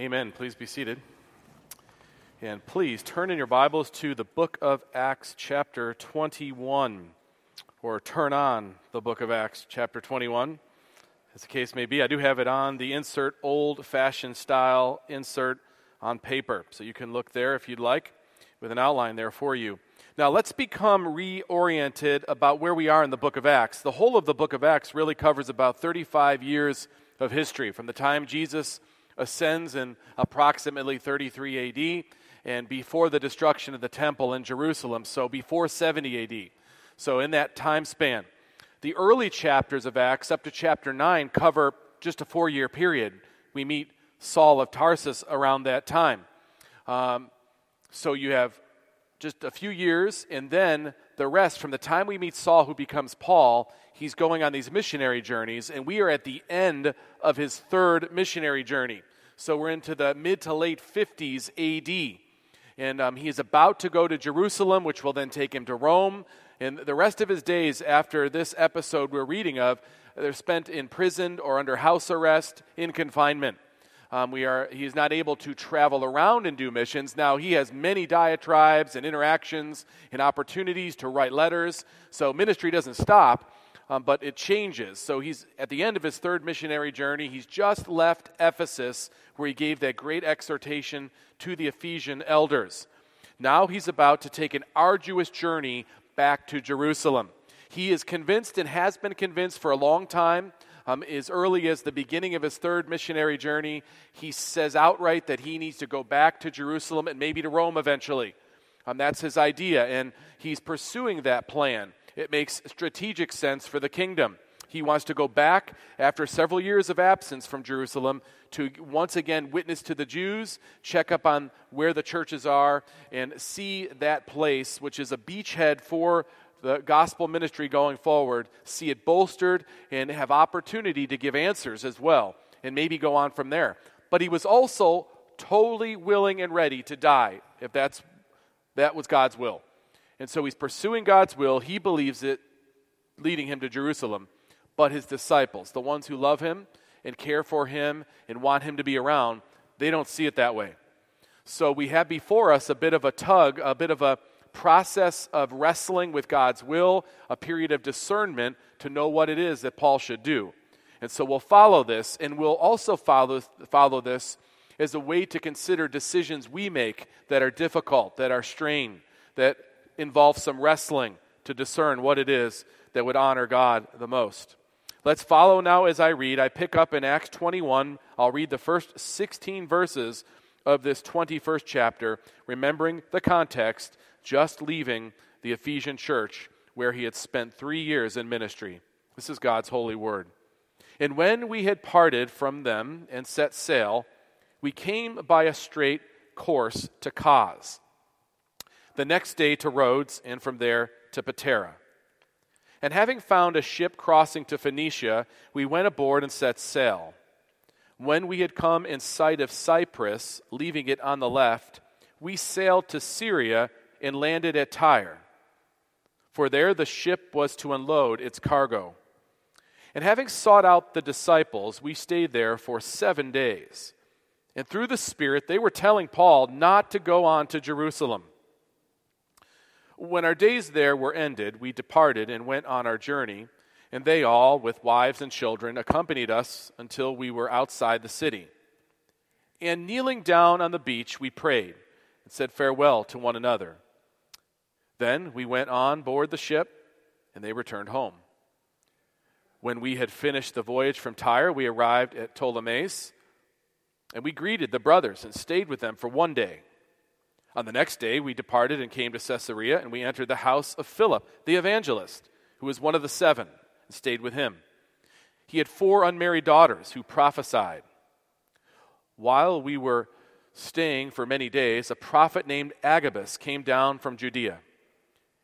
Amen. Please be seated. And please turn in your Bibles to the book of Acts, chapter 21, or turn on the book of Acts, chapter 21, as the case may be. I do have it on the insert, old fashioned style insert on paper. So you can look there if you'd like, with an outline there for you. Now, let's become reoriented about where we are in the book of Acts. The whole of the book of Acts really covers about 35 years of history, from the time Jesus ascends in approximately 33 AD and before the destruction of the temple in Jerusalem, so before 70 AD. So, in that time span, the early chapters of Acts, up to chapter 9, cover just a four year period. We meet Saul of Tarsus around that time. Um, so, you have just a few years, and then the rest, from the time we meet Saul, who becomes Paul, he's going on these missionary journeys, and we are at the end of his third missionary journey. So we're into the mid to late 50s AD. And um, he is about to go to Jerusalem, which will then take him to Rome. And the rest of his days after this episode we're reading of, they're spent imprisoned or under house arrest in confinement. Um, we are, he is not able to travel around and do missions. Now, he has many diatribes and interactions and opportunities to write letters. So, ministry doesn't stop, um, but it changes. So, he's at the end of his third missionary journey. He's just left Ephesus, where he gave that great exhortation to the Ephesian elders. Now, he's about to take an arduous journey back to Jerusalem. He is convinced and has been convinced for a long time um, as early as the beginning of his third missionary journey, he says outright that he needs to go back to Jerusalem and maybe to Rome eventually. Um, that's his idea, and he's pursuing that plan. It makes strategic sense for the kingdom. He wants to go back after several years of absence from Jerusalem to once again witness to the Jews, check up on where the churches are, and see that place, which is a beachhead for the gospel ministry going forward, see it bolstered, and have opportunity to give answers as well, and maybe go on from there. But he was also totally willing and ready to die if that's that was God's will. And so he's pursuing God's will. He believes it, leading him to Jerusalem. But his disciples, the ones who love him and care for him and want him to be around, they don't see it that way. So we have before us a bit of a tug, a bit of a process of wrestling with God's will, a period of discernment to know what it is that Paul should do. And so we'll follow this, and we'll also follow, follow this as a way to consider decisions we make that are difficult, that are strained, that involve some wrestling to discern what it is that would honor God the most. Let's follow now as I read. I pick up in Acts 21. I'll read the first 16 verses of this 21st chapter, remembering the context just leaving the Ephesian church where he had spent three years in ministry. This is God's holy word. And when we had parted from them and set sail, we came by a straight course to Cos. The next day to Rhodes, and from there to Patara. And having found a ship crossing to Phoenicia, we went aboard and set sail. When we had come in sight of Cyprus, leaving it on the left, we sailed to Syria and landed at Tyre, for there the ship was to unload its cargo. And having sought out the disciples, we stayed there for seven days. And through the Spirit, they were telling Paul not to go on to Jerusalem. When our days there were ended, we departed and went on our journey, and they all, with wives and children, accompanied us until we were outside the city. And kneeling down on the beach, we prayed and said farewell to one another. Then we went on board the ship, and they returned home. When we had finished the voyage from Tyre, we arrived at Ptolemais, and we greeted the brothers and stayed with them for one day. On the next day, we departed and came to Caesarea, and we entered the house of Philip, the evangelist, who was one of the seven, and stayed with him. He had four unmarried daughters who prophesied. While we were staying for many days, a prophet named Agabus came down from Judea.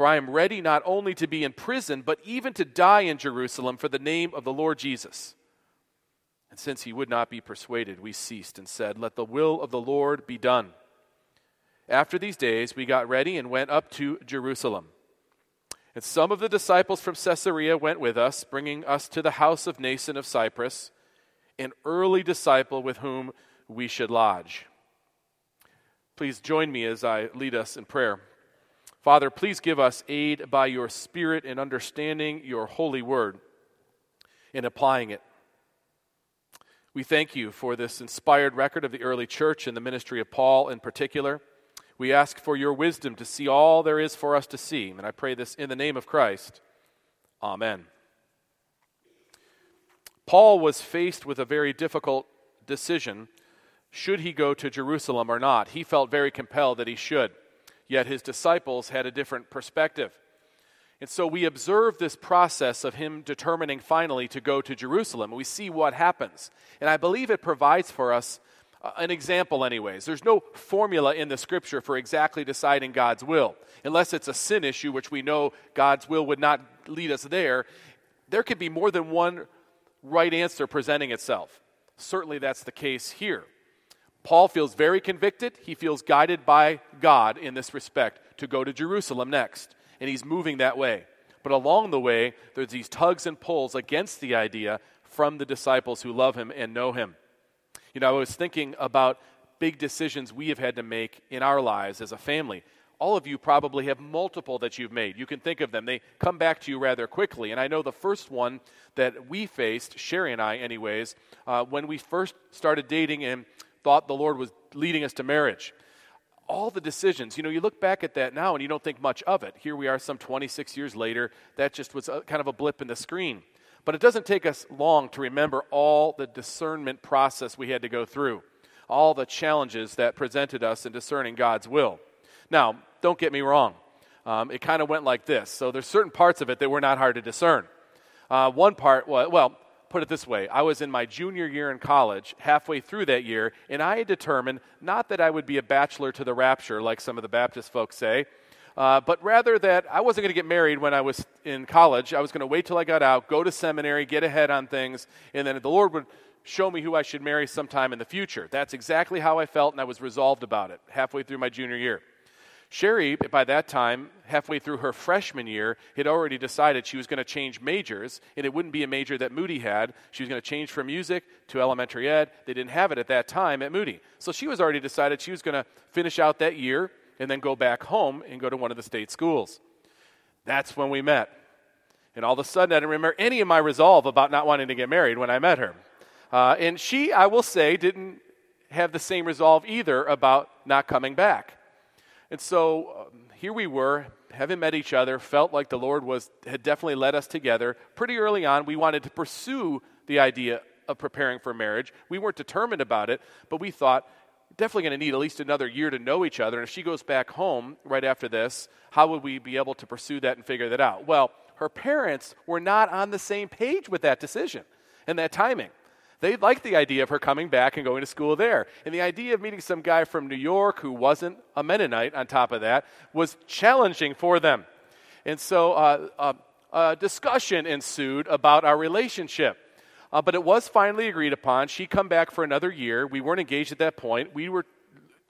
For I am ready not only to be in prison, but even to die in Jerusalem for the name of the Lord Jesus. And since he would not be persuaded, we ceased and said, Let the will of the Lord be done. After these days, we got ready and went up to Jerusalem. And some of the disciples from Caesarea went with us, bringing us to the house of Mnason of Cyprus, an early disciple with whom we should lodge. Please join me as I lead us in prayer. Father, please give us aid by your Spirit in understanding your holy word and applying it. We thank you for this inspired record of the early church and the ministry of Paul in particular. We ask for your wisdom to see all there is for us to see. And I pray this in the name of Christ. Amen. Paul was faced with a very difficult decision should he go to Jerusalem or not? He felt very compelled that he should, yet his disciples had a different perspective. And so we observe this process of him determining finally to go to Jerusalem. We see what happens. And I believe it provides for us uh, an example, anyways. There's no formula in the scripture for exactly deciding God's will. Unless it's a sin issue, which we know God's will would not lead us there, there could be more than one right answer presenting itself. Certainly that's the case here. Paul feels very convicted. He feels guided by God in this respect to go to Jerusalem next, and he's moving that way. But along the way, there's these tugs and pulls against the idea from the disciples who love him and know him. You know, I was thinking about big decisions we have had to make in our lives as a family. All of you probably have multiple that you've made. You can think of them. They come back to you rather quickly. And I know the first one that we faced, Sherry and I, anyways, uh, when we first started dating and thought the Lord was leading us to marriage. All the decisions, you know, you look back at that now and you don't think much of it. Here we are some 26 years later. That just was a, kind of a blip in the screen. But it doesn't take us long to remember all the discernment process we had to go through, all the challenges that presented us in discerning God's will. Now, don't get me wrong. Um, it kind of went like this. So there's certain parts of it that were not hard to discern. Uh, one part, was, well, put it this way I was in my junior year in college, halfway through that year, and I had determined not that I would be a bachelor to the rapture, like some of the Baptist folks say, uh, but rather that I wasn't going to get married when I was in college. I was going to wait till I got out, go to seminary, get ahead on things, and then the Lord would show me who I should marry sometime in the future. That's exactly how I felt, and I was resolved about it halfway through my junior year. Sherry, by that time, halfway through her freshman year, had already decided she was going to change majors, and it wouldn't be a major that Moody had. She was going to change from music to elementary ed. They didn't have it at that time at Moody. So she was already decided she was going to finish out that year and then go back home and go to one of the state schools. That's when we met. And all of a sudden, I didn't remember any of my resolve about not wanting to get married when I met her. Uh, and she, I will say, didn't have the same resolve either about not coming back. And so um, here we were, having met each other, felt like the Lord was, had definitely led us together. Pretty early on, we wanted to pursue the idea of preparing for marriage. We weren't determined about it, but we thought, definitely going to need at least another year to know each other. And if she goes back home right after this, how would we be able to pursue that and figure that out? Well, her parents were not on the same page with that decision and that timing. They liked the idea of her coming back and going to school there. And the idea of meeting some guy from New York who wasn't a Mennonite, on top of that, was challenging for them. And so uh, uh, a discussion ensued about our relationship. Uh, but it was finally agreed upon. She'd come back for another year. We weren't engaged at that point. We were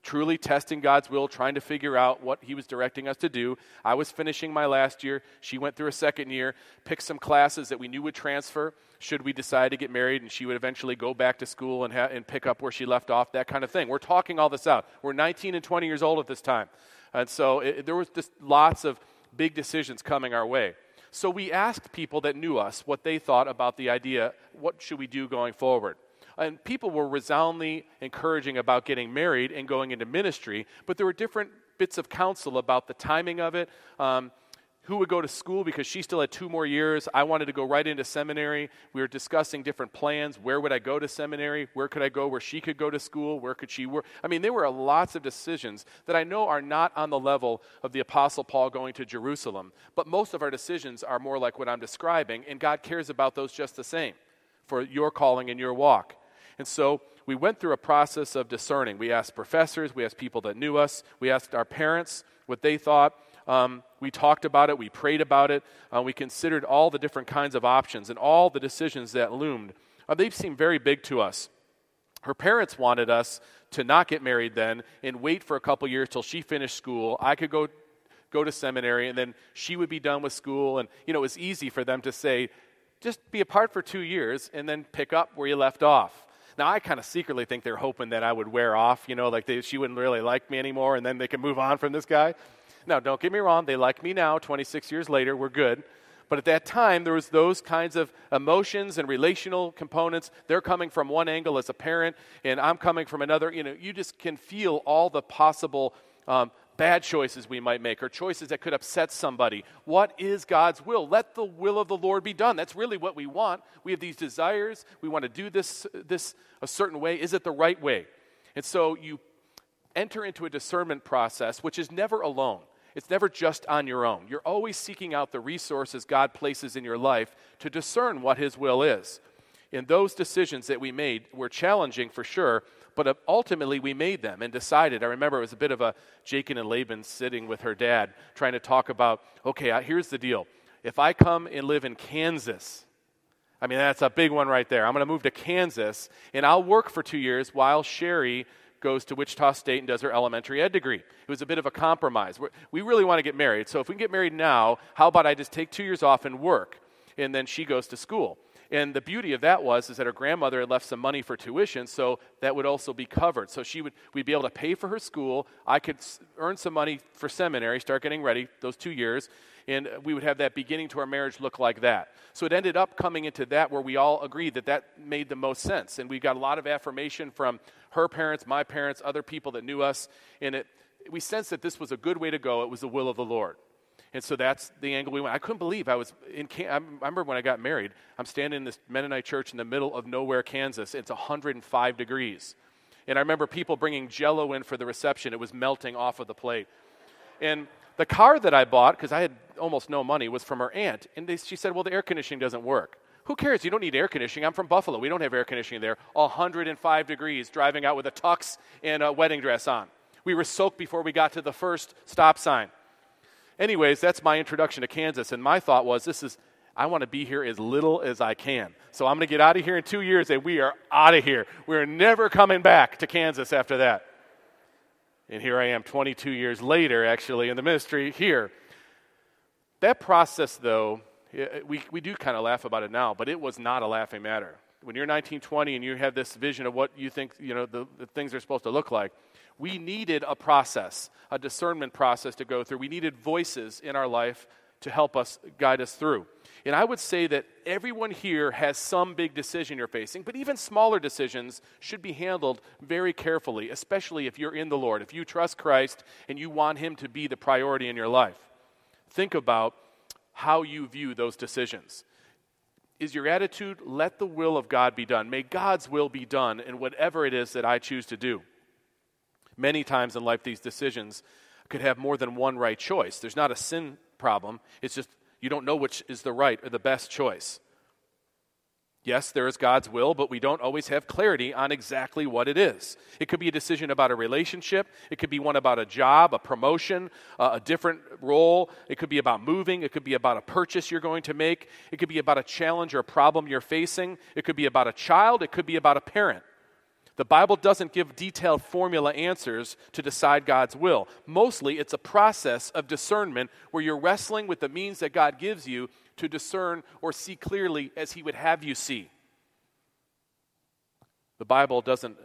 truly testing God's will, trying to figure out what He was directing us to do. I was finishing my last year. She went through a second year, picked some classes that we knew would transfer should we decide to get married, and she would eventually go back to school and, ha- and pick up where she left off, that kind of thing. We're talking all this out. We're 19 and 20 years old at this time. And so it, there was just lots of big decisions coming our way. So we asked people that knew us what they thought about the idea what should we do going forward? and people were resoundingly encouraging about getting married and going into ministry, but there were different bits of counsel about the timing of it. Um, who would go to school because she still had two more years. I wanted to go right into seminary. We were discussing different plans. Where would I go to seminary? Where could I go where she could go to school? Where could she work? I mean, there were lots of decisions that I know are not on the level of the Apostle Paul going to Jerusalem, but most of our decisions are more like what I'm describing, and God cares about those just the same for your calling and your walk. And so we went through a process of discerning. We asked professors, we asked people that knew us, we asked our parents what they thought. Um, we talked about it, we prayed about it, uh, we considered all the different kinds of options and all the decisions that loomed. Uh, they seemed very big to us. Her parents wanted us to not get married then and wait for a couple years till she finished school. I could go go to seminary and then she would be done with school and you know it was easy for them to say just be apart for 2 years and then pick up where you left off. Now I kind of secretly think they're hoping that I would wear off, you know, like they, she wouldn't really like me anymore and then they can move on from this guy. Now, don't get me wrong, they like me now, 26 years later, we're good. But at that time, there was those kinds of emotions and relational components. They're coming from one angle as a parent, and I'm coming from another. You know, you just can feel all the possible um, bad choices we might make or choices that could upset somebody. What is God's will? Let the will of the Lord be done. That's really what we want. We have these desires. We want to do this, this a certain way. Is it the right way? And so you enter into a discernment process, which is never alone. It's never just on your own. You're always seeking out the resources God places in your life to discern what His will is. And those decisions that we made were challenging for sure, but ultimately we made them and decided. I remember it was a bit of a Jacob and Laban sitting with her dad trying to talk about okay, here's the deal. If I come and live in Kansas, I mean, that's a big one right there. I'm going to move to Kansas and I'll work for two years while Sherry goes to Wichita State and does her elementary ed degree. It was a bit of a compromise. We're, we really want to get married, so if we can get married now, how about I just take two years off and work, and then she goes to school? And the beauty of that was is that her grandmother had left some money for tuition, so that would also be covered. So she would we'd be able to pay for her school. I could earn some money for seminary, start getting ready those two years, and we would have that beginning to our marriage look like that. So it ended up coming into that where we all agreed that that made the most sense, and we got a lot of affirmation from her parents, my parents, other people that knew us, and it, we sensed that this was a good way to go. It was the will of the Lord. And so that's the angle we went. I couldn't believe I was in. I remember when I got married. I'm standing in this Mennonite church in the middle of nowhere, Kansas. It's 105 degrees, and I remember people bringing Jello in for the reception. It was melting off of the plate, and the car that I bought because I had almost no money was from her aunt, and they, she said, "Well, the air conditioning doesn't work." Who cares? You don't need air conditioning. I'm from Buffalo. We don't have air conditioning there. 105 degrees, driving out with a tux and a wedding dress on. We were soaked before we got to the first stop sign. Anyways, that's my introduction to Kansas. And my thought was this is, I want to be here as little as I can. So I'm going to get out of here in two years and we are out of here. We're never coming back to Kansas after that. And here I am 22 years later, actually, in the ministry here. That process, though, we, we do kind of laugh about it now, but it was not a laughing matter. When you're 19, 20, and you have this vision of what you think you know, the, the things are supposed to look like, we needed a process, a discernment process to go through. We needed voices in our life to help us guide us through. And I would say that everyone here has some big decision you're facing, but even smaller decisions should be handled very carefully, especially if you're in the Lord, if you trust Christ and you want Him to be the priority in your life. Think about how you view those decisions. Is your attitude, let the will of God be done? May God's will be done in whatever it is that I choose to do. Many times in life, these decisions could have more than one right choice. There's not a sin problem, it's just you don't know which is the right or the best choice. Yes, there is God's will, but we don't always have clarity on exactly what it is. It could be a decision about a relationship. It could be one about a job, a promotion, uh, a different role. It could be about moving. It could be about a purchase you're going to make. It could be about a challenge or a problem you're facing. It could be about a child. It could be about a parent. The Bible doesn't give detailed formula answers to decide God's will. Mostly, it's a process of discernment where you're wrestling with the means that God gives you to discern or see clearly as He would have you see. The Bible doesn't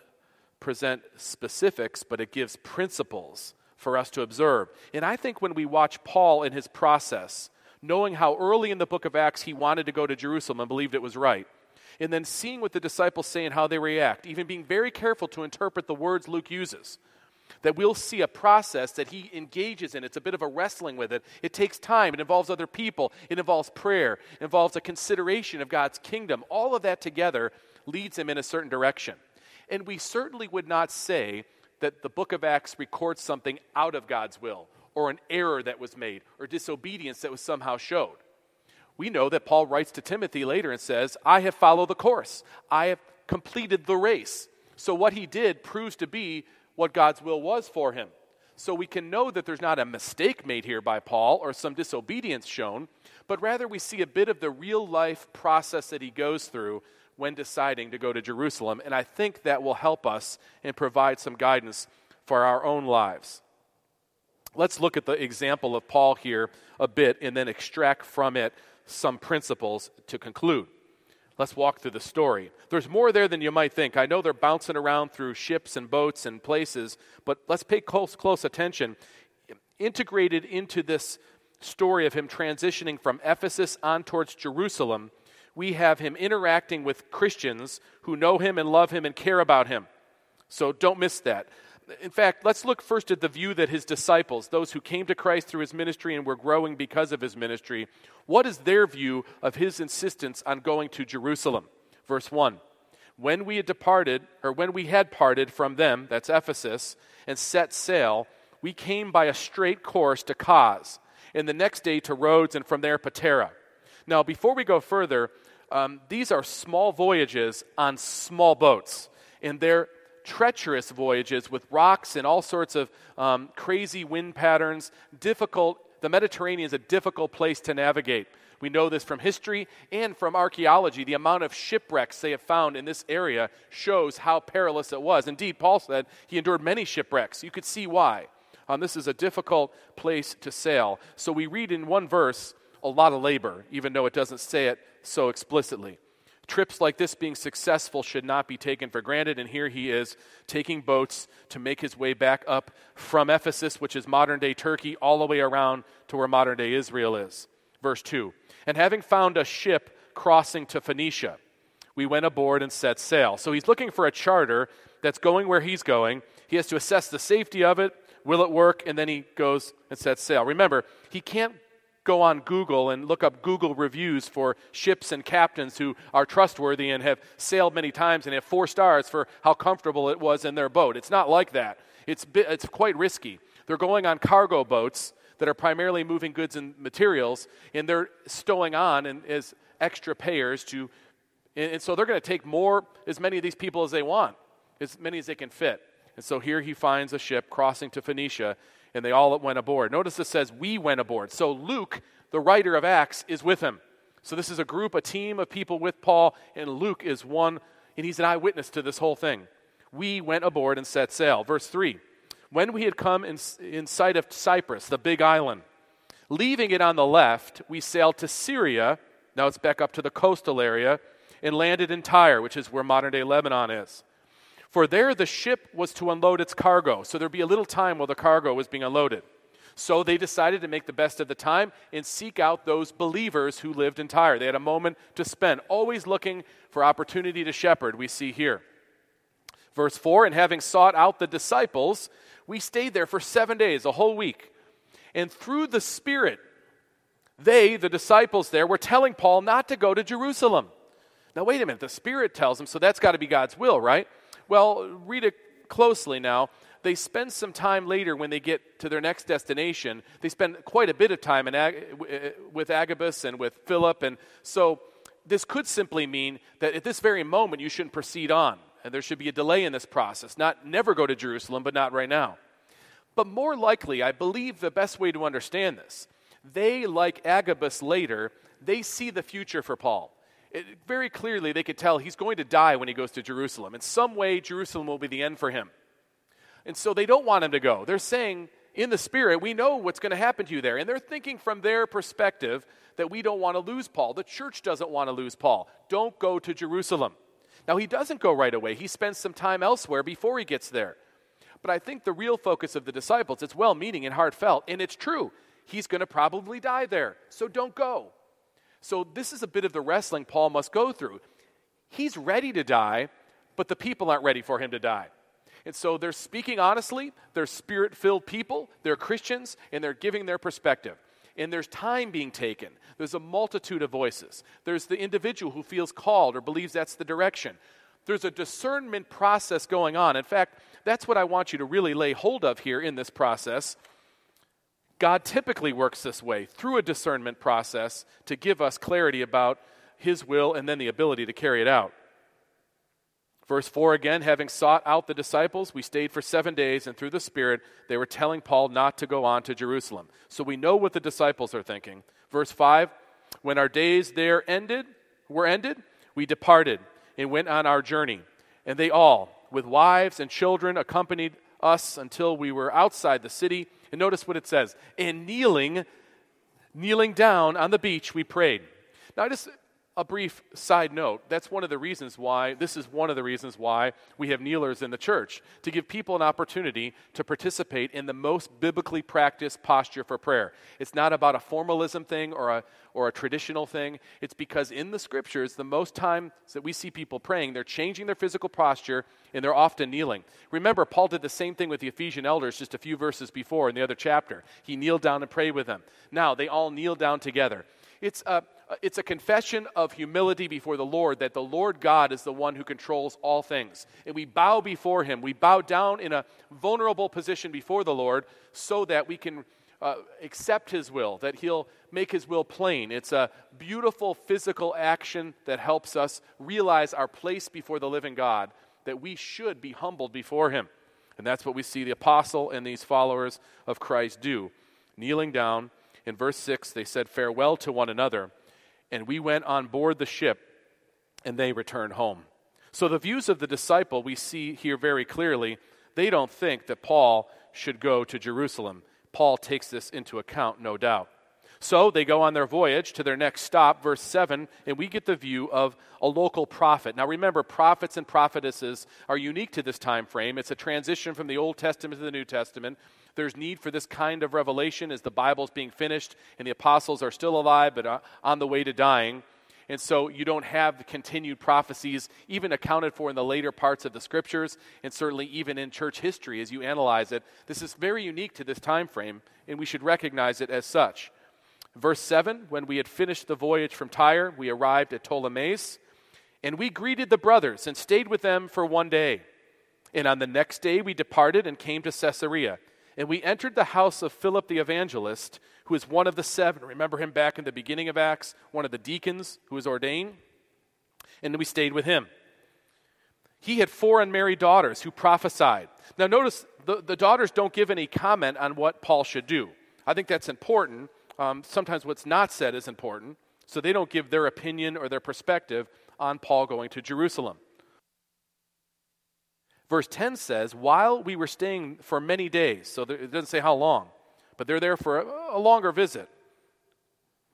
present specifics, but it gives principles for us to observe. And I think when we watch Paul in his process, knowing how early in the book of Acts he wanted to go to Jerusalem and believed it was right, and then seeing what the disciples say and how they react, even being very careful to interpret the words Luke uses. That we'll see a process that he engages in. It's a bit of a wrestling with it. It takes time. It involves other people. It involves prayer. It involves a consideration of God's kingdom. All of that together leads him in a certain direction. And we certainly would not say that the book of Acts records something out of God's will, or an error that was made, or disobedience that was somehow showed we know that Paul writes to Timothy later and says, I have followed the course, I have completed the race. So, what he did proves to be what God's will was for him. So, we can know that there's not a mistake made here by Paul or some disobedience shown, but rather we see a bit of the real life process that he goes through when deciding to go to Jerusalem. And I think that will help us and provide some guidance for our own lives. Let's look at the example of Paul here a bit and then extract from it some principles to conclude. Let's walk through the story. There's more there than you might think. I know they're bouncing around through ships and boats and places, but let's pay close, close attention. Integrated into this story of him transitioning from Ephesus on towards Jerusalem, we have him interacting with Christians who know him and love him and care about him. So don't miss that. In fact, let's look first at the view that his disciples, those who came to Christ through his ministry and were growing because of his ministry, what is their view of his insistence on going to Jerusalem? Verse 1 When we had departed, or when we had parted from them, that's Ephesus, and set sail, we came by a straight course to Cos, and the next day to Rhodes, and from there Patara. Now, before we go further, um, these are small voyages on small boats, and they're treacherous voyages with rocks and all sorts of um, crazy wind patterns. Difficult. The Mediterranean is a difficult place to navigate. We know this from history and from archaeology. The amount of shipwrecks they have found in this area shows how perilous it was. Indeed, Paul said he endured many shipwrecks. You could see why. Um, this is a difficult place to sail. So we read in one verse a lot of labor, even though it doesn't say it so explicitly. Trips like this being successful should not be taken for granted, and here he is taking boats to make his way back up from Ephesus, which is modern day Turkey, all the way around to where modern day Israel is. Verse 2 And having found a ship crossing to Phoenicia, we went aboard and set sail. So he's looking for a charter that's going where he's going. He has to assess the safety of it. Will it work? And then he goes and sets sail. Remember, he can't go on Google and look up Google reviews for ships and captains who are trustworthy and have sailed many times and have four stars for how comfortable it was in their boat. It's not like that. It's, it's quite risky. They're going on cargo boats that are primarily moving goods and materials, and they're stowing on and, as extra payers to, and, and so they're going to take more, as many of these people as they want, as many as they can fit. And so here he finds a ship crossing to Phoenicia, and they all went aboard. Notice it says, We went aboard. So Luke, the writer of Acts, is with him. So this is a group, a team of people with Paul, and Luke is one, and he's an eyewitness to this whole thing. We went aboard and set sail. Verse 3 When we had come in, in sight of Cyprus, the big island, leaving it on the left, we sailed to Syria. Now it's back up to the coastal area, and landed in Tyre, which is where modern day Lebanon is. For there the ship was to unload its cargo, so there'd be a little time while the cargo was being unloaded. So they decided to make the best of the time and seek out those believers who lived in Tyre. They had a moment to spend, always looking for opportunity to shepherd, we see here. Verse 4 And having sought out the disciples, we stayed there for seven days, a whole week. And through the Spirit, they, the disciples there, were telling Paul not to go to Jerusalem. Now, wait a minute. The Spirit tells him, so that's got to be God's will, right? Well, read it closely now. They spend some time later when they get to their next destination. They spend quite a bit of time Ag- uh, with Agabus and with Philip. And so this could simply mean that at this very moment you shouldn't proceed on. And there should be a delay in this process. Not never go to Jerusalem, but not right now. But more likely, I believe the best way to understand this, they, like Agabus later, they see the future for Paul it, very clearly they could tell he's going to die when he goes to Jerusalem. In some way, Jerusalem will be the end for him. And so they don't want him to go. They're saying, in the spirit, we know what's going to happen to you there. And they're thinking from their perspective that we don't want to lose Paul. The church doesn't want to lose Paul. Don't go to Jerusalem. Now, he doesn't go right away. He spends some time elsewhere before he gets there. But I think the real focus of the disciples, it's well meaning and heartfelt, and it's true. He's going to probably die there. So don't go. So, this is a bit of the wrestling Paul must go through. He's ready to die, but the people aren't ready for him to die. And so they're speaking honestly, they're spirit filled people, they're Christians, and they're giving their perspective. And there's time being taken. There's a multitude of voices. There's the individual who feels called or believes that's the direction. There's a discernment process going on. In fact, that's what I want you to really lay hold of here in this process God typically works this way through a discernment process to give us clarity about His will and then the ability to carry it out. Verse 4 again, having sought out the disciples, we stayed for seven days, and through the Spirit, they were telling Paul not to go on to Jerusalem. So we know what the disciples are thinking. Verse 5 When our days there ended, were ended, we departed and went on our journey. And they all, with wives and children, accompanied us until we were outside the city. And notice what it says. And kneeling, kneeling down on the beach, we prayed. Now, I just a brief side note. That's one of the reasons why this is one of the reasons why we have kneelers in the church to give people an opportunity to participate in the most biblically practiced posture for prayer. It's not about a formalism thing or a or a traditional thing. It's because in the scriptures the most times that we see people praying they're changing their physical posture and they're often kneeling. Remember paul did the same thing with the ephesian elders just a few verses before in the other chapter. He kneeled down and prayed with them. Now they all kneel down together. It's a uh, it's a confession of humility before the Lord that the Lord God is the one who controls all things. And we bow before Him. We bow down in a vulnerable position before the Lord so that we can uh, accept His will, that He'll make His will plain. It's a beautiful physical action that helps us realize our place before the living God, that we should be humbled before Him. And that's what we see the apostle and these followers of Christ do. Kneeling down, in verse 6, they said farewell to one another and we went on board the ship, and they returned home. So, the views of the disciple we see here very clearly. They don't think that Paul should go to Jerusalem. Paul takes this into account, no doubt. So they go on their voyage to their next stop, verse 7, and we get the view of a local prophet. Now remember, prophets and prophetesses are unique to this time frame. It's a transition from the Old Testament to the New Testament. There's need for this kind of revelation as the Bible's being finished and the apostles are still alive but uh, on the way to dying. And so you don't have the continued prophecies even accounted for in the later parts of the scriptures and certainly even in church history as you analyze it. This is very unique to this time frame and we should recognize it as such. Verse 7 When we had finished the voyage from Tyre, we arrived at Ptolemais, and we greeted the brothers and stayed with them for one day. And on the next day we departed and came to Caesarea. And we entered the house of Philip the evangelist, who is one of the seven. Remember him back in the beginning of Acts, one of the deacons who was ordained? And we stayed with him. He had four unmarried daughters who prophesied. Now, notice the, the daughters don't give any comment on what Paul should do. I think that's important. Um, sometimes what's not said is important. So they don't give their opinion or their perspective on Paul going to Jerusalem. Verse 10 says, While we were staying for many days, so it doesn't say how long, but they're there for a, longer visit,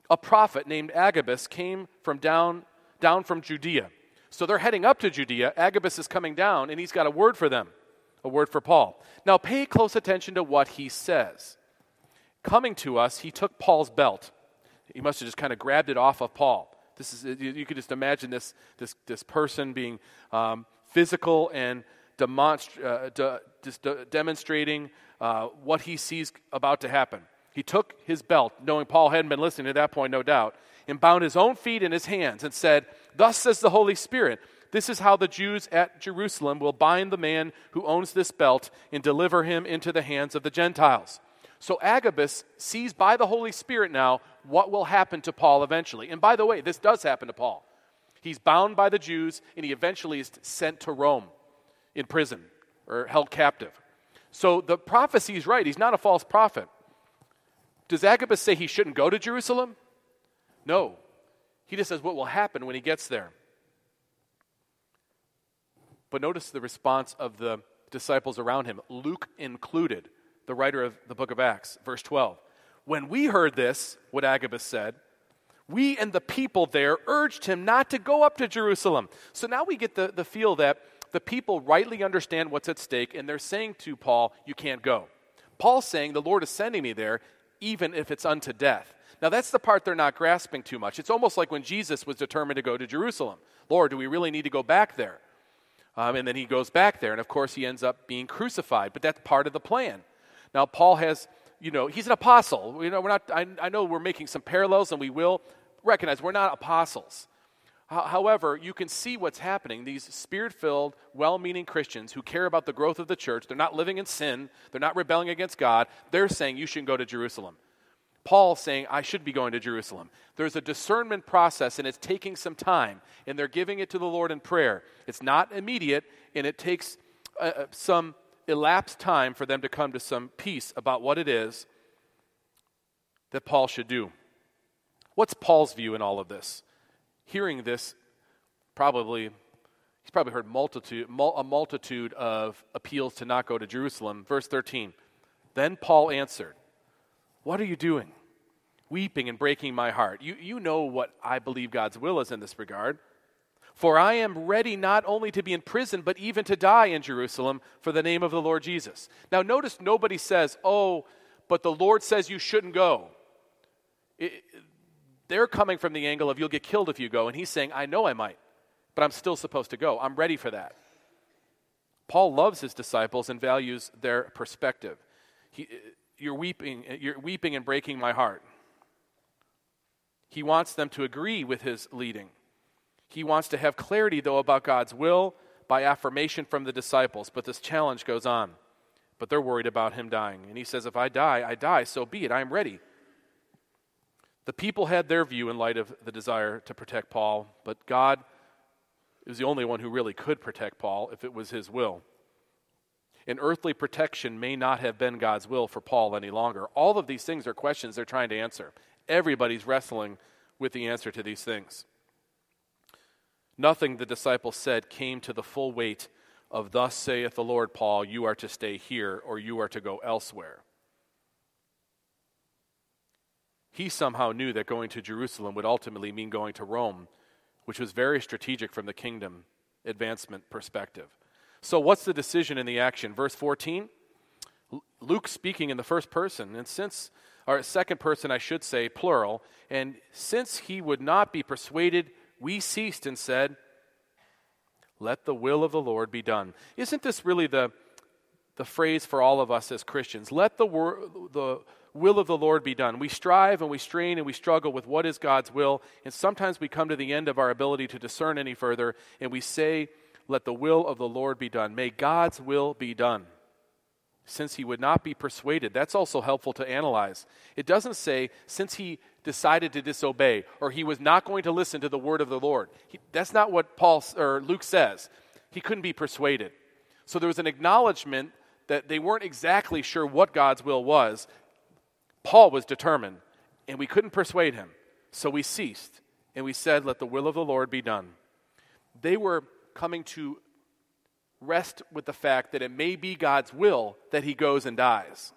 a prophet named Agabus came from down, down from Judea. So they're heading up to Judea. Agabus is coming down, and he's got a word for them, a word for Paul. Now pay close attention to what he says. Coming to us, he took Paul's belt. He must have just kind of grabbed it off of Paul. This is, you could just imagine this, this, this person being um, physical and demonst- uh, de- de- demonstrating uh, what he sees about to happen. He took his belt, knowing Paul hadn't been listening at that point, no doubt, and bound his own feet in his hands and said, Thus says the Holy Spirit, this is how the Jews at Jerusalem will bind the man who owns this belt and deliver him into the hands of the Gentiles. So Agabus sees by the Holy Spirit now what will happen to Paul eventually. And by the way, this does happen to Paul. He's bound by the Jews and he eventually is sent to Rome in prison or held captive. So the prophecy is right. He's not a false prophet. Does Agabus say he shouldn't go to Jerusalem? No. He just says what will happen when he gets there. But notice the response of the disciples around him, Luke included, the writer of the book of Acts, verse 12. When we heard this, what Agabus said, we and the people there urged him not to go up to Jerusalem. So now we get the, the feel that the people rightly understand what's at stake, and they're saying to Paul, You can't go. Paul's saying, The Lord is sending me there, even if it's unto death. Now, that's the part they're not grasping too much. It's almost like when Jesus was determined to go to Jerusalem. Lord, do we really need to go back there? Um, and then he goes back there, and of course, he ends up being crucified, but that's part of the plan. Now, Paul has, you know, he's an apostle. You know, we're not, I, I know we're making some parallels, and we will recognize we're not apostles. However, you can see what's happening. These spirit filled, well meaning Christians who care about the growth of the church, they're not living in sin, they're not rebelling against God, they're saying you shouldn't go to Jerusalem. Paul saying, I should be going to Jerusalem. There's a discernment process, and it's taking some time, and they're giving it to the Lord in prayer. It's not immediate, and it takes uh, uh some elapsed time for them to come to some peace about what it is that Paul should do. What's Paul's view in all of this? Hearing this, probably he's probably heard multitude, a multitude of appeals to not go to Jerusalem. Verse 13. Then Paul answered, What are you doing? Weeping and breaking my heart. You, you know what I believe God's will is in this regard. For I am ready not only to be in prison, but even to die in Jerusalem for the name of the Lord Jesus. Now, notice nobody says, Oh, but the Lord says you shouldn't go. It, they're coming from the angle of you'll get killed if you go. And he's saying, I know I might, but I'm still supposed to go. I'm ready for that. Paul loves his disciples and values their perspective. He, you're weeping, you're weeping and breaking my heart. He wants them to agree with his leading. He wants to have clarity, though, about God's will by affirmation from the disciples. But this challenge goes on. But they're worried about him dying. And he says, If I die, I die, so be it. I am ready. The people had their view in light of the desire to protect Paul, but God was the only one who really could protect Paul if it was his will. And earthly protection may not have been God's will for Paul any longer. All of these things are questions they're trying to answer. Everybody's wrestling with the answer to these things. Nothing, the disciples said, came to the full weight of, Thus saith the Lord, Paul, you are to stay here or you are to go elsewhere. He somehow knew that going to Jerusalem would ultimately mean going to Rome, which was very strategic from the kingdom advancement perspective. So, what's the decision in the action? Verse 14 Luke speaking in the first person, and since, or second person, I should say, plural, and since he would not be persuaded we ceased and said, Let the will of the Lord be done. Isn't this really the, the phrase for all of us as Christians? Let the, wor- the will of the Lord be done. We strive and we strain and we struggle with what is God's will, and sometimes we come to the end of our ability to discern any further, and we say, Let the will of the Lord be done. May God's will be done since he would not be persuaded. That's also helpful to analyze. It doesn't say, since he decided to disobey or he was not going to listen to the word of the Lord. He, that's not what Paul or Luke says. He couldn't be persuaded. So there was an acknowledgement that they weren't exactly sure what God's will was. Paul was determined, and we couldn't persuade him. So we ceased, and we said, Let the will of the Lord be done. They were coming to rest with the fact that it may be God's will that he goes and dies.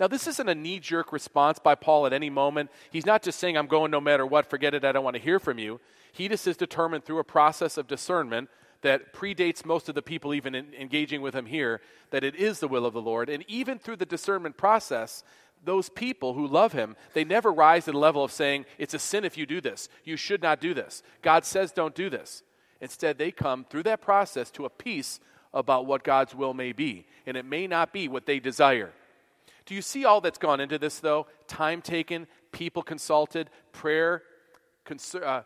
Now, this isn't a knee jerk response by Paul at any moment. He's not just saying, I'm going no matter what, forget it, I don't want to hear from you. He just is determined through a process of discernment that predates most of the people even engaging with him here that it is the will of the Lord. And even through the discernment process, those people who love him, they never rise to the level of saying, It's a sin if you do this. You should not do this. God says, Don't do this. Instead, they come through that process to a peace about what God's will may be. And it may not be what they desire. Do you see all that's gone into this, though? Time taken, people consulted, prayer, cons- uh,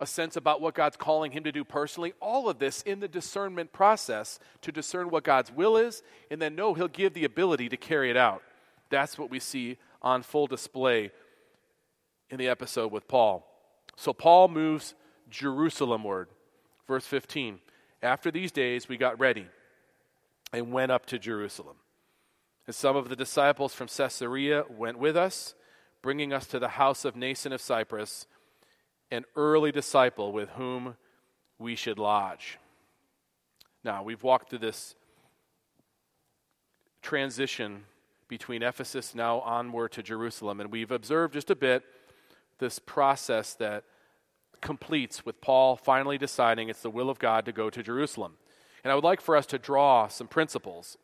a sense about what God's calling him to do personally. All of this in the discernment process to discern what God's will is, and then know he'll give the ability to carry it out. That's what we see on full display in the episode with Paul. So Paul moves Jerusalemward. Verse 15. After these days, we got ready and went up to Jerusalem. And some of the disciples from Caesarea went with us, bringing us to the house of Mnason of Cyprus, an early disciple with whom we should lodge. Now, we've walked through this transition between Ephesus now onward to Jerusalem, and we've observed just a bit this process that completes with Paul finally deciding it's the will of God to go to Jerusalem. And I would like for us to draw some principles.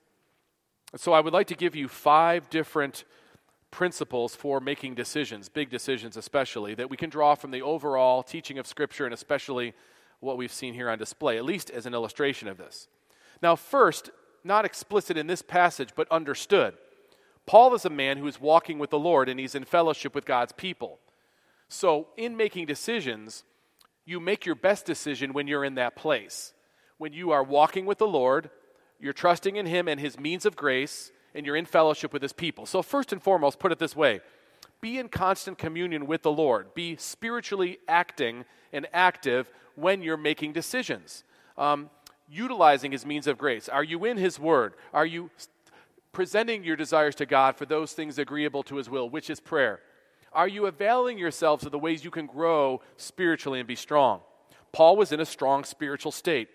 So I would like to give you five different principles for making decisions, big decisions especially, that we can draw from the overall teaching of Scripture and especially what we've seen here on display, at least as an illustration of this. Now, first, not explicit in this passage, but understood. Paul is a man who is walking with the Lord and he's in fellowship with God's people. So, in making decisions, you make your best decision when you're in that place. When you are walking with the Lord, you're trusting in Him and His means of grace, and you're in fellowship with His people. So, first and foremost, put it this way be in constant communion with the Lord. Be spiritually acting and active when you're making decisions. Um, utilizing his means of grace. Are you in his word? Are you presenting your desires to God for those things agreeable to his will, which is prayer? Are you availing yourselves of the ways you can grow spiritually and be strong? Paul was in a strong spiritual state.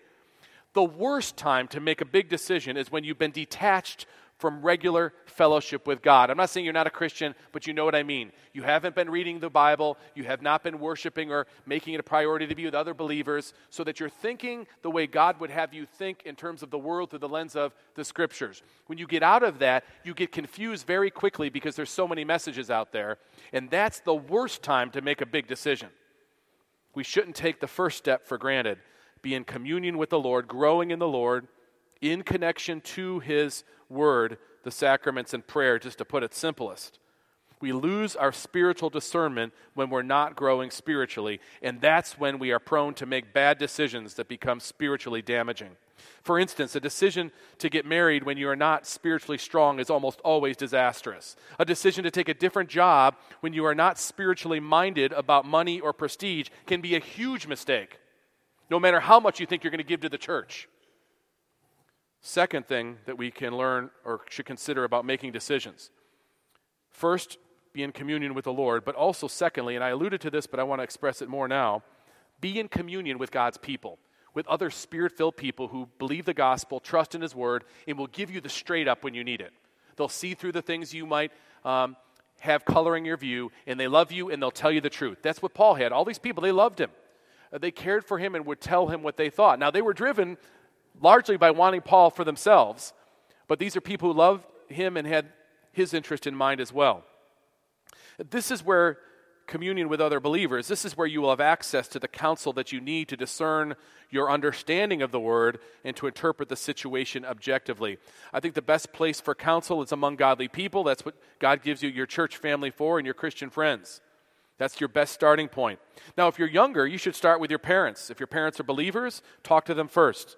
The worst time to make a big decision is when you've been detached from regular fellowship with God. I'm not saying you're not a Christian, but you know what I mean. You haven't been reading the Bible, you have not been worshiping or making it a priority to be with other believers, so that you're thinking the way God would have you think in terms of the world through the lens of the scriptures. When you get out of that, you get confused very quickly because there's so many messages out there, and that's the worst time to make a big decision. We shouldn't take the first step for granted. Be in communion with the Lord, growing in the Lord, in connection to His Word, the sacraments, and prayer, just to put it simplest. We lose our spiritual discernment when we're not growing spiritually, and that's when we are prone to make bad decisions that become spiritually damaging. For instance, a decision to get married when you are not spiritually strong is almost always disastrous. A decision to take a different job when you are not spiritually minded about money or prestige can be a huge mistake, no matter how much you think you're going to give to the church. Second thing that we can learn or should consider about making decisions. First, be in communion with the Lord, but also, secondly, and I alluded to this, but I want to express it more now be in communion with God's people, with other spirit filled people who believe the gospel, trust in His word, and will give you the straight up when you need it. They'll see through the things you might um, have coloring your view, and they love you and they'll tell you the truth. That's what Paul had. All these people, they loved him. Uh, they cared for him and would tell him what they thought. Now, they were driven largely by wanting Paul for themselves, but these are people who loved him and had his interest in mind as well. This is where communion with other believers, this is where you will have access to the counsel that you need to discern your understanding of the word and to interpret the situation objectively. I think the best place for counsel is among godly people. That's what God gives you your church family for and your Christian friends. That's your best starting point. Now, if you're younger, you should start with your parents. If your parents are believers, talk to them first.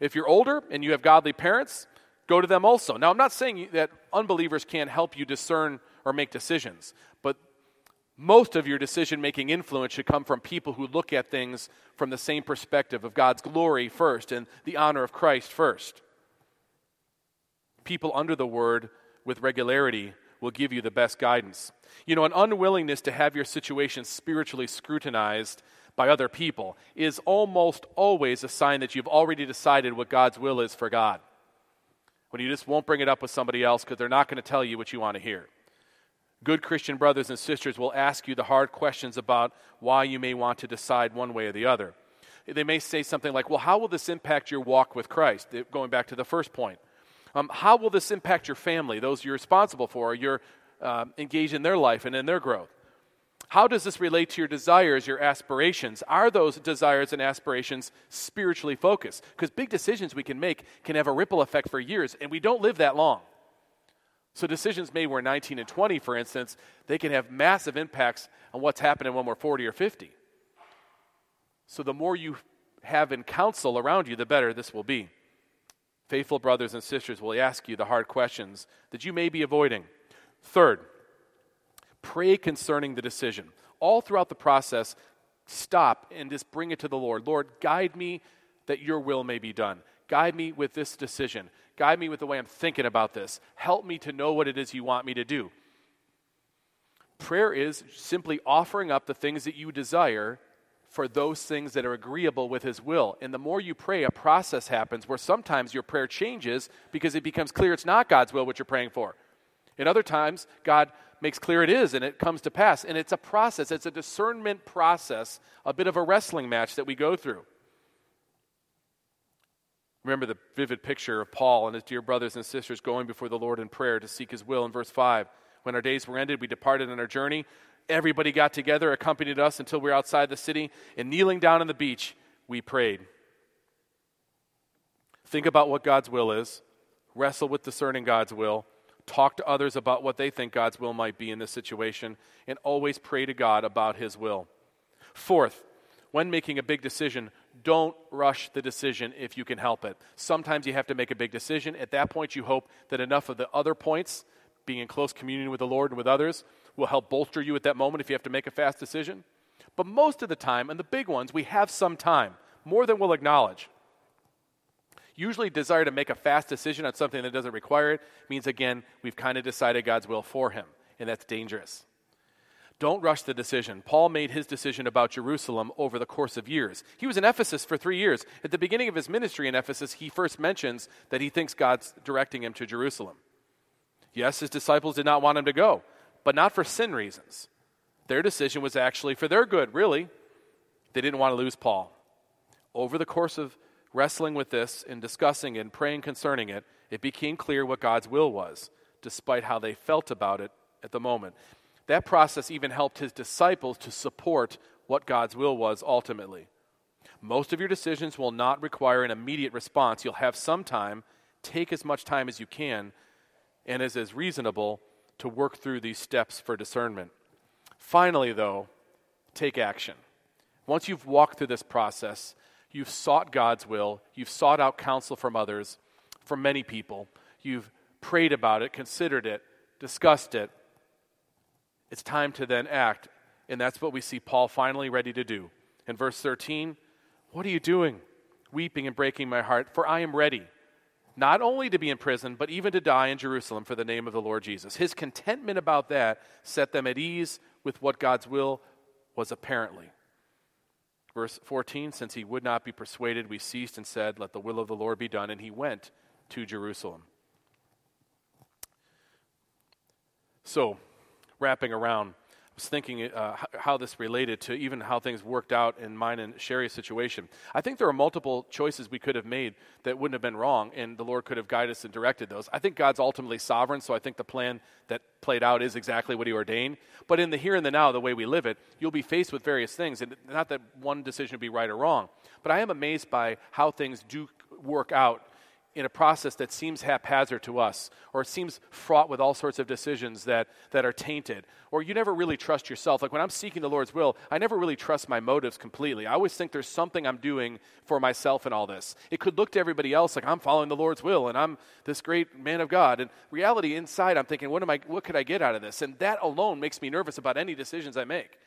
If you're older and you have godly parents, go to them also. Now, I'm not saying that unbelievers can't help you discern or make decisions, but most of your decision making influence should come from people who look at things from the same perspective of God's glory first and the honor of Christ first. People under the word with regularity will give you the best guidance. You know, an unwillingness to have your situation spiritually scrutinized by other people is almost always a sign that you've already decided what God's will is for God. When you just won't bring it up with somebody else because they're not going to tell you what you want to hear. Good Christian brothers and sisters will ask you the hard questions about why you may want to decide one way or the other. They may say something like, Well, how will this impact your walk with Christ? Going back to the first point. Um, how will this impact your family, those you're responsible for, you're uh, engaged in their life and in their growth? How does this relate to your desires, your aspirations? Are those desires and aspirations spiritually focused? Because big decisions we can make can have a ripple effect for years, and we don't live that long. So, decisions made when we're 19 and 20, for instance, they can have massive impacts on what's happening when we're 40 or 50. So, the more you have in counsel around you, the better this will be. Faithful brothers and sisters will ask you the hard questions that you may be avoiding. Third, Pray concerning the decision. All throughout the process, stop and just bring it to the Lord. Lord, guide me that your will may be done. Guide me with this decision. Guide me with the way I'm thinking about this. Help me to know what it is you want me to do. Prayer is simply offering up the things that you desire for those things that are agreeable with His will. And the more you pray, a process happens where sometimes your prayer changes because it becomes clear it's not God's will what you're praying for. In other times, God makes clear it is and it comes to pass. And it's a process, it's a discernment process, a bit of a wrestling match that we go through. Remember the vivid picture of Paul and his dear brothers and sisters going before the Lord in prayer to seek his will in verse 5. When our days were ended, we departed on our journey. Everybody got together, accompanied us until we were outside the city, and kneeling down on the beach, we prayed. Think about what God's will is, wrestle with discerning God's will, talk to others about what they think God's will might be in this situation, and always pray to God about His will. Fourth, when making a big decision, don't rush the decision if you can help it. Sometimes you have to make a big decision. At that point, you hope that enough of the other points, being in close communion with the Lord and with others, will help bolster you at that moment if you have to make a fast decision. But most of the time, and the big ones, we have some time, more than we'll acknowledge. Usually, desire to make a fast decision on something that doesn't require it means, again, we've kind of decided God's will for him, and that's dangerous. Don't rush the decision. Paul made his decision about Jerusalem over the course of years. He was in Ephesus for three years. At the beginning of his ministry in Ephesus, he first mentions that he thinks God's directing him to Jerusalem. Yes, his disciples did not want him to go, but not for sin reasons. Their decision was actually for their good, really. They didn't want to lose Paul. Over the course of wrestling with this and discussing and praying concerning it, it became clear what God's will was, despite how they felt about it at the moment. That process even helped his disciples to support what God's will was ultimately. Most of your decisions will not require an immediate response. You'll have some time. Take as much time as you can and as is reasonable to work through these steps for discernment. Finally, though, take action. Once you've walked through this process, you've sought God's will, you've sought out counsel from others, from many people, you've prayed about it, considered it, discussed it, it's time to then act. And that's what we see Paul finally ready to do. In verse 13, what are you doing? Weeping and breaking my heart, for I am ready, not only to be in prison, but even to die in Jerusalem for the name of the Lord Jesus. His contentment about that set them at ease with what God's will was apparently. Verse 14, since he would not be persuaded, we ceased and said, Let the will of the Lord be done. And he went to Jerusalem. So, wrapping around. Was thinking uh, how this related to even how things worked out in mine and Sherry's situation. I think there are multiple choices we could have made that wouldn't have been wrong, and the Lord could have guided us and directed those. I think God's ultimately sovereign, so I think the plan that played out is exactly what He ordained. But in the here and the now, the way we live it, you'll be faced with various things, and not that one decision would be right or wrong, but I am amazed by how things do work out in a process that seems haphazard to us, or it seems fraught with all sorts of decisions that, that are tainted, or you never really trust yourself. Like when I'm seeking the Lord's will, I never really trust my motives completely. I always think there's something I'm doing for myself in all this. It could look to everybody else like I'm following the Lord's will and I'm this great man of God. And reality inside, I'm thinking, what am I? What could I get out of this? And that alone makes me nervous about any decisions I make.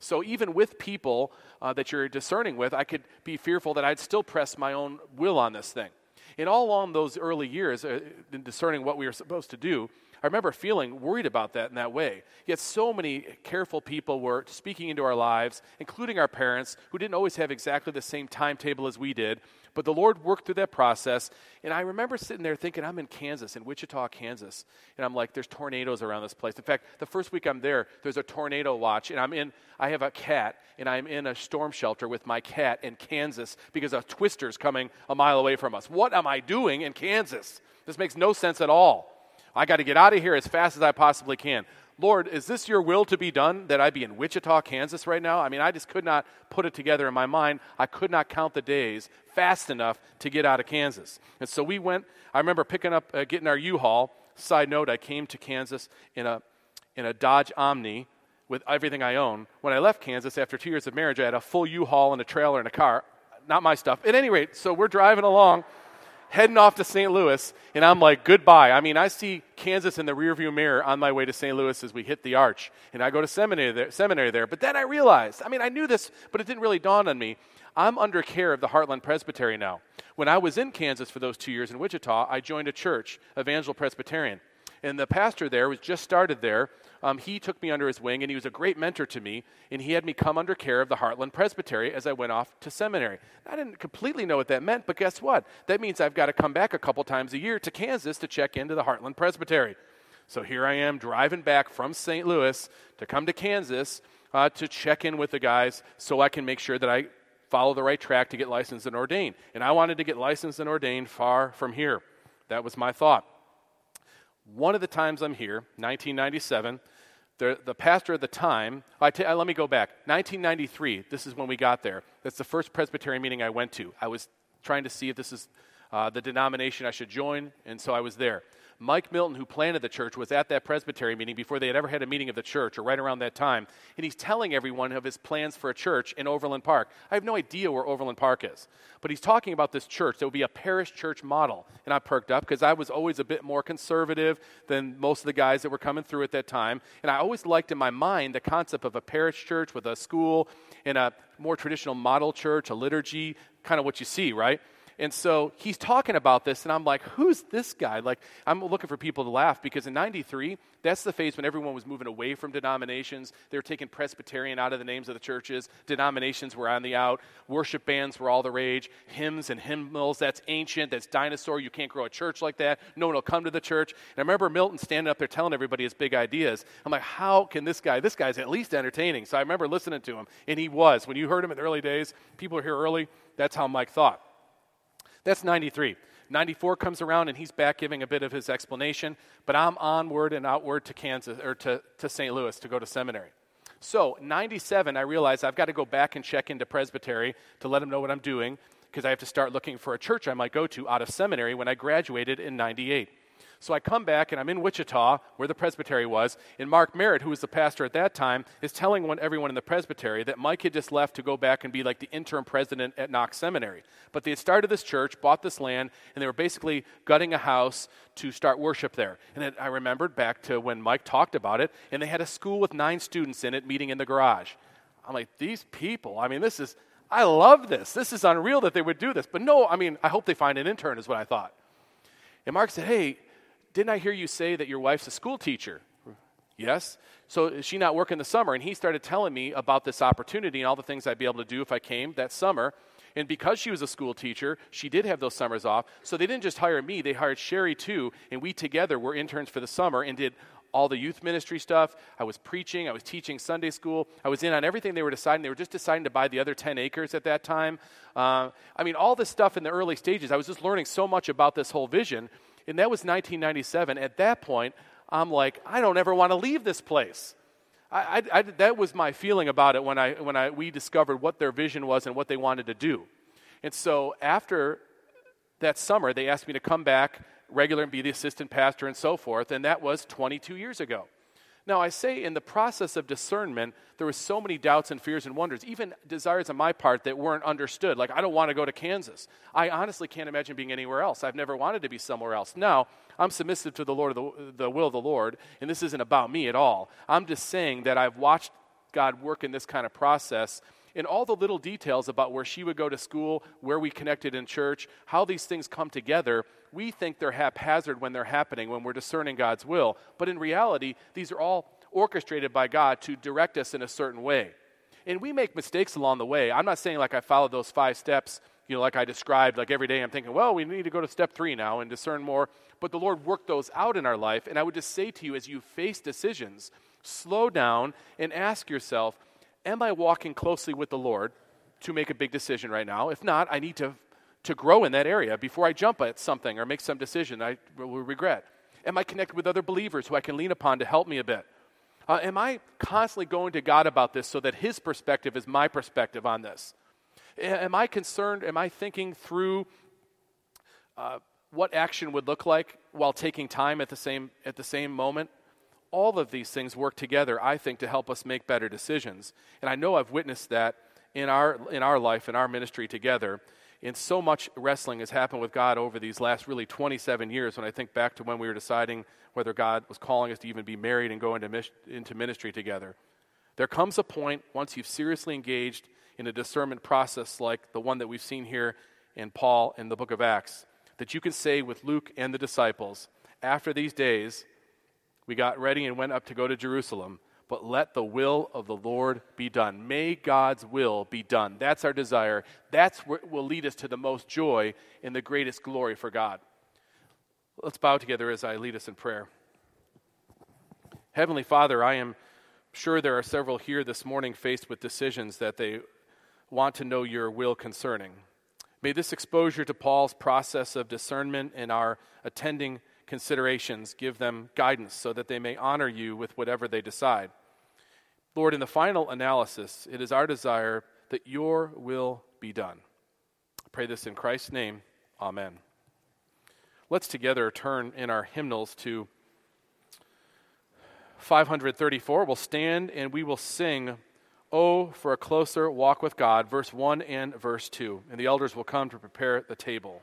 So even with people uh, that you're discerning with, I could be fearful that I'd still press my own will on this thing. And all along those early years, uh, in discerning what we were supposed to do, I remember feeling worried about that in that way. Yet so many careful people were speaking into our lives, including our parents, who didn't always have exactly the same timetable as we did. But the Lord worked through that process. And I remember sitting there thinking, I'm in Kansas, in Wichita, Kansas. And I'm like, there's tornadoes around this place. In fact, the first week I'm there, there's a tornado watch. And I'm in, I have a cat, and I'm in a storm shelter with my cat in Kansas because a twister's coming a mile away from us. What am I doing in Kansas? This makes no sense at all. I got to get out of here as fast as I possibly can. Lord, is this your will to be done that I be in Wichita, Kansas right now? I mean, I just could not put it together in my mind. I could not count the days fast enough to get out of Kansas. And so we went, I remember picking up, uh, getting our U Haul. Side note, I came to Kansas in a, in a Dodge Omni with everything I own. When I left Kansas after two years of marriage, I had a full U Haul and a trailer and a car. Not my stuff. At any rate, so we're driving along heading off to St. Louis, and I'm like, goodbye. I mean, I see Kansas in the rearview mirror on my way to St. Louis as we hit the arch, and I go to seminary there, seminary there. But then I realized, I mean, I knew this, but it didn't really dawn on me. I'm under care of the Heartland Presbytery now. When I was in Kansas for those two years in Wichita, I joined a church, Evangel Presbyterian. And the pastor there was just started there, um, he took me under his wing and he was a great mentor to me. And he had me come under care of the Heartland Presbytery as I went off to seminary. I didn't completely know what that meant, but guess what? That means I've got to come back a couple times a year to Kansas to check into the Heartland Presbytery. So here I am driving back from St. Louis to come to Kansas uh, to check in with the guys so I can make sure that I follow the right track to get licensed and ordained. And I wanted to get licensed and ordained far from here. That was my thought. One of the times I'm here, 1997, the, the pastor at the time, I t- let me go back. 1993, this is when we got there. That's the first Presbyterian meeting I went to. I was trying to see if this is uh, the denomination I should join, and so I was there. Mike Milton, who planted the church, was at that presbytery meeting before they had ever had a meeting of the church, or right around that time. And he's telling everyone of his plans for a church in Overland Park. I have no idea where Overland Park is, but he's talking about this church that would be a parish church model. And I perked up because I was always a bit more conservative than most of the guys that were coming through at that time. And I always liked in my mind the concept of a parish church with a school and a more traditional model church, a liturgy, kind of what you see, right? And so he's talking about this, and I'm like, who's this guy? Like, I'm looking for people to laugh because in 93, that's the phase when everyone was moving away from denominations. They were taking Presbyterian out of the names of the churches. Denominations were on the out. Worship bands were all the rage. Hymns and hymnals, that's ancient, that's dinosaur. You can't grow a church like that. No one will come to the church. And I remember Milton standing up there telling everybody his big ideas. I'm like, how can this guy, this guy's at least entertaining. So I remember listening to him, and he was. When you heard him in the early days, people were here early, that's how Mike thought. That's 93. 94 comes around and he's back giving a bit of his explanation, but I'm onward and outward to Kansas or to, to St. Louis to go to seminary. So, 97, I realized I've got to go back and check into Presbytery to let them know what I'm doing because I have to start looking for a church I might go to out of seminary when I graduated in 98. So I come back and I'm in Wichita, where the presbytery was, and Mark Merritt, who was the pastor at that time, is telling one, everyone in the presbytery that Mike had just left to go back and be like the interim president at Knox Seminary. But they had started this church, bought this land, and they were basically gutting a house to start worship there. And then I remembered back to when Mike talked about it, and they had a school with nine students in it meeting in the garage. I'm like, these people, I mean, this is, I love this. This is unreal that they would do this. But no, I mean, I hope they find an intern, is what I thought. And Mark said, hey, didn't I hear you say that your wife's a school teacher? Yes. So is she not working the summer? And he started telling me about this opportunity and all the things I'd be able to do if I came that summer. And because she was a school teacher, she did have those summers off. So they didn't just hire me, they hired Sherry too. And we together were interns for the summer and did all the youth ministry stuff. I was preaching, I was teaching Sunday school. I was in on everything they were deciding. They were just deciding to buy the other 10 acres at that time. Uh, I mean, all this stuff in the early stages. I was just learning so much about this whole vision and that was 1997. At that point, I'm like, I don't ever want to leave this place. I, I, I, that was my feeling about it when, I, when I, we discovered what their vision was and what they wanted to do. And so after that summer, they asked me to come back regular and be the assistant pastor and so forth, and that was 22 years ago. Now, I say in the process of discernment, there were so many doubts and fears and wonders, even desires on my part that weren't understood. Like, I don't want to go to Kansas. I honestly can't imagine being anywhere else. I've never wanted to be somewhere else. Now, I'm submissive to the Lord, the, the will of the Lord, and this isn't about me at all. I'm just saying that I've watched God work in this kind of process in all the little details about where she would go to school, where we connected in church, how these things come together, we think they're haphazard when they're happening, when we're discerning God's will. But in reality, these are all orchestrated by God to direct us in a certain way. And we make mistakes along the way. I'm not saying like I followed those five steps, you know, like I described, like every day I'm thinking, well, we need to go to step three now and discern more. But the Lord worked those out in our life. And I would just say to you, as you face decisions, slow down and ask yourself, am I walking closely with the Lord to make a big decision right now? If not, I need to, to grow in that area before I jump at something or make some decision I will regret. Am I connected with other believers who I can lean upon to help me a bit? Uh, am I constantly going to God about this so that His perspective is my perspective on this? Am I concerned? Am I thinking through uh, what action would look like while taking time at the same at the same moment? All of these things work together, I think, to help us make better decisions. And I know I've witnessed that in our, in our life, in our ministry together. And so much wrestling has happened with God over these last really 27 years when I think back to when we were deciding whether God was calling us to even be married and go into, into ministry together. There comes a point, once you've seriously engaged in a discernment process like the one that we've seen here in Paul in the book of Acts, that you can say with Luke and the disciples, after these days, we got ready and went up to go to Jerusalem. But let the will of the Lord be done. May God's will be done. That's our desire. That's what will lead us to the most joy and the greatest glory for God. Let's bow together as I lead us in prayer. Heavenly Father, I am sure there are several here this morning faced with decisions that they want to know your will concerning. May this exposure to Paul's process of discernment and our attending considerations, give them guidance so that they may honor you with whatever they decide. Lord, in the final analysis, it is our desire that your will be done. I pray this in Christ's name. Amen. let's together turn in our hymnals to 534. We'll stand and we will sing, Oh, for a closer walk with God, verse 1 and verse 2. And the elders will come to prepare the table.